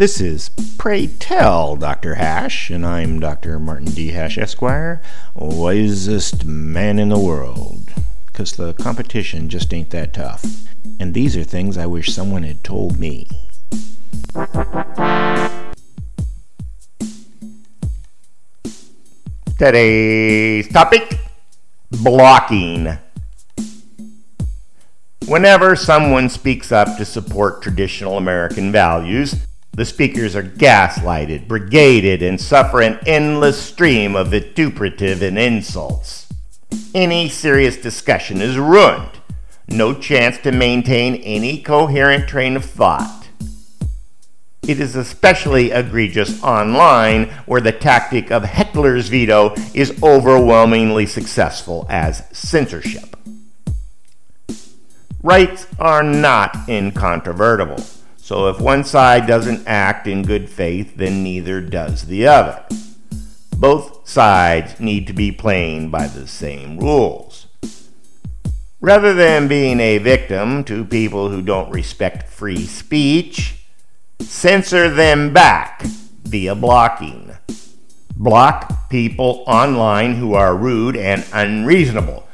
This is Pray Tell Dr. Hash, and I'm Dr. Martin D. Hash, Esquire, wisest man in the world. Because the competition just ain't that tough. And these are things I wish someone had told me. Today's topic blocking. Whenever someone speaks up to support traditional American values, the speakers are gaslighted, brigaded, and suffer an endless stream of vituperative and insults. Any serious discussion is ruined. No chance to maintain any coherent train of thought. It is especially egregious online, where the tactic of heckler's veto is overwhelmingly successful as censorship. Rights are not incontrovertible, so if one side doesn't act in good faith, then neither does the other. Both sides need to be playing by the same rules. Rather than being a victim to people who don't respect free speech, Censor them back via blocking. Block people online who are rude and unreasonable,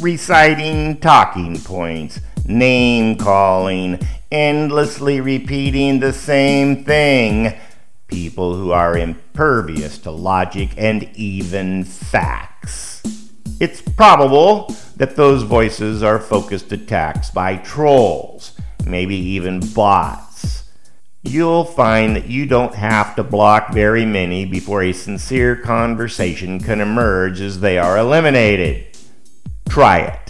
reciting talking points, name calling, endlessly repeating the same thing. People who are impervious to logic and even facts. It's probable that those voices are focused attacks by trolls, maybe even bots you'll find that you don't have to block very many before a sincere conversation can emerge as they are eliminated. Try it.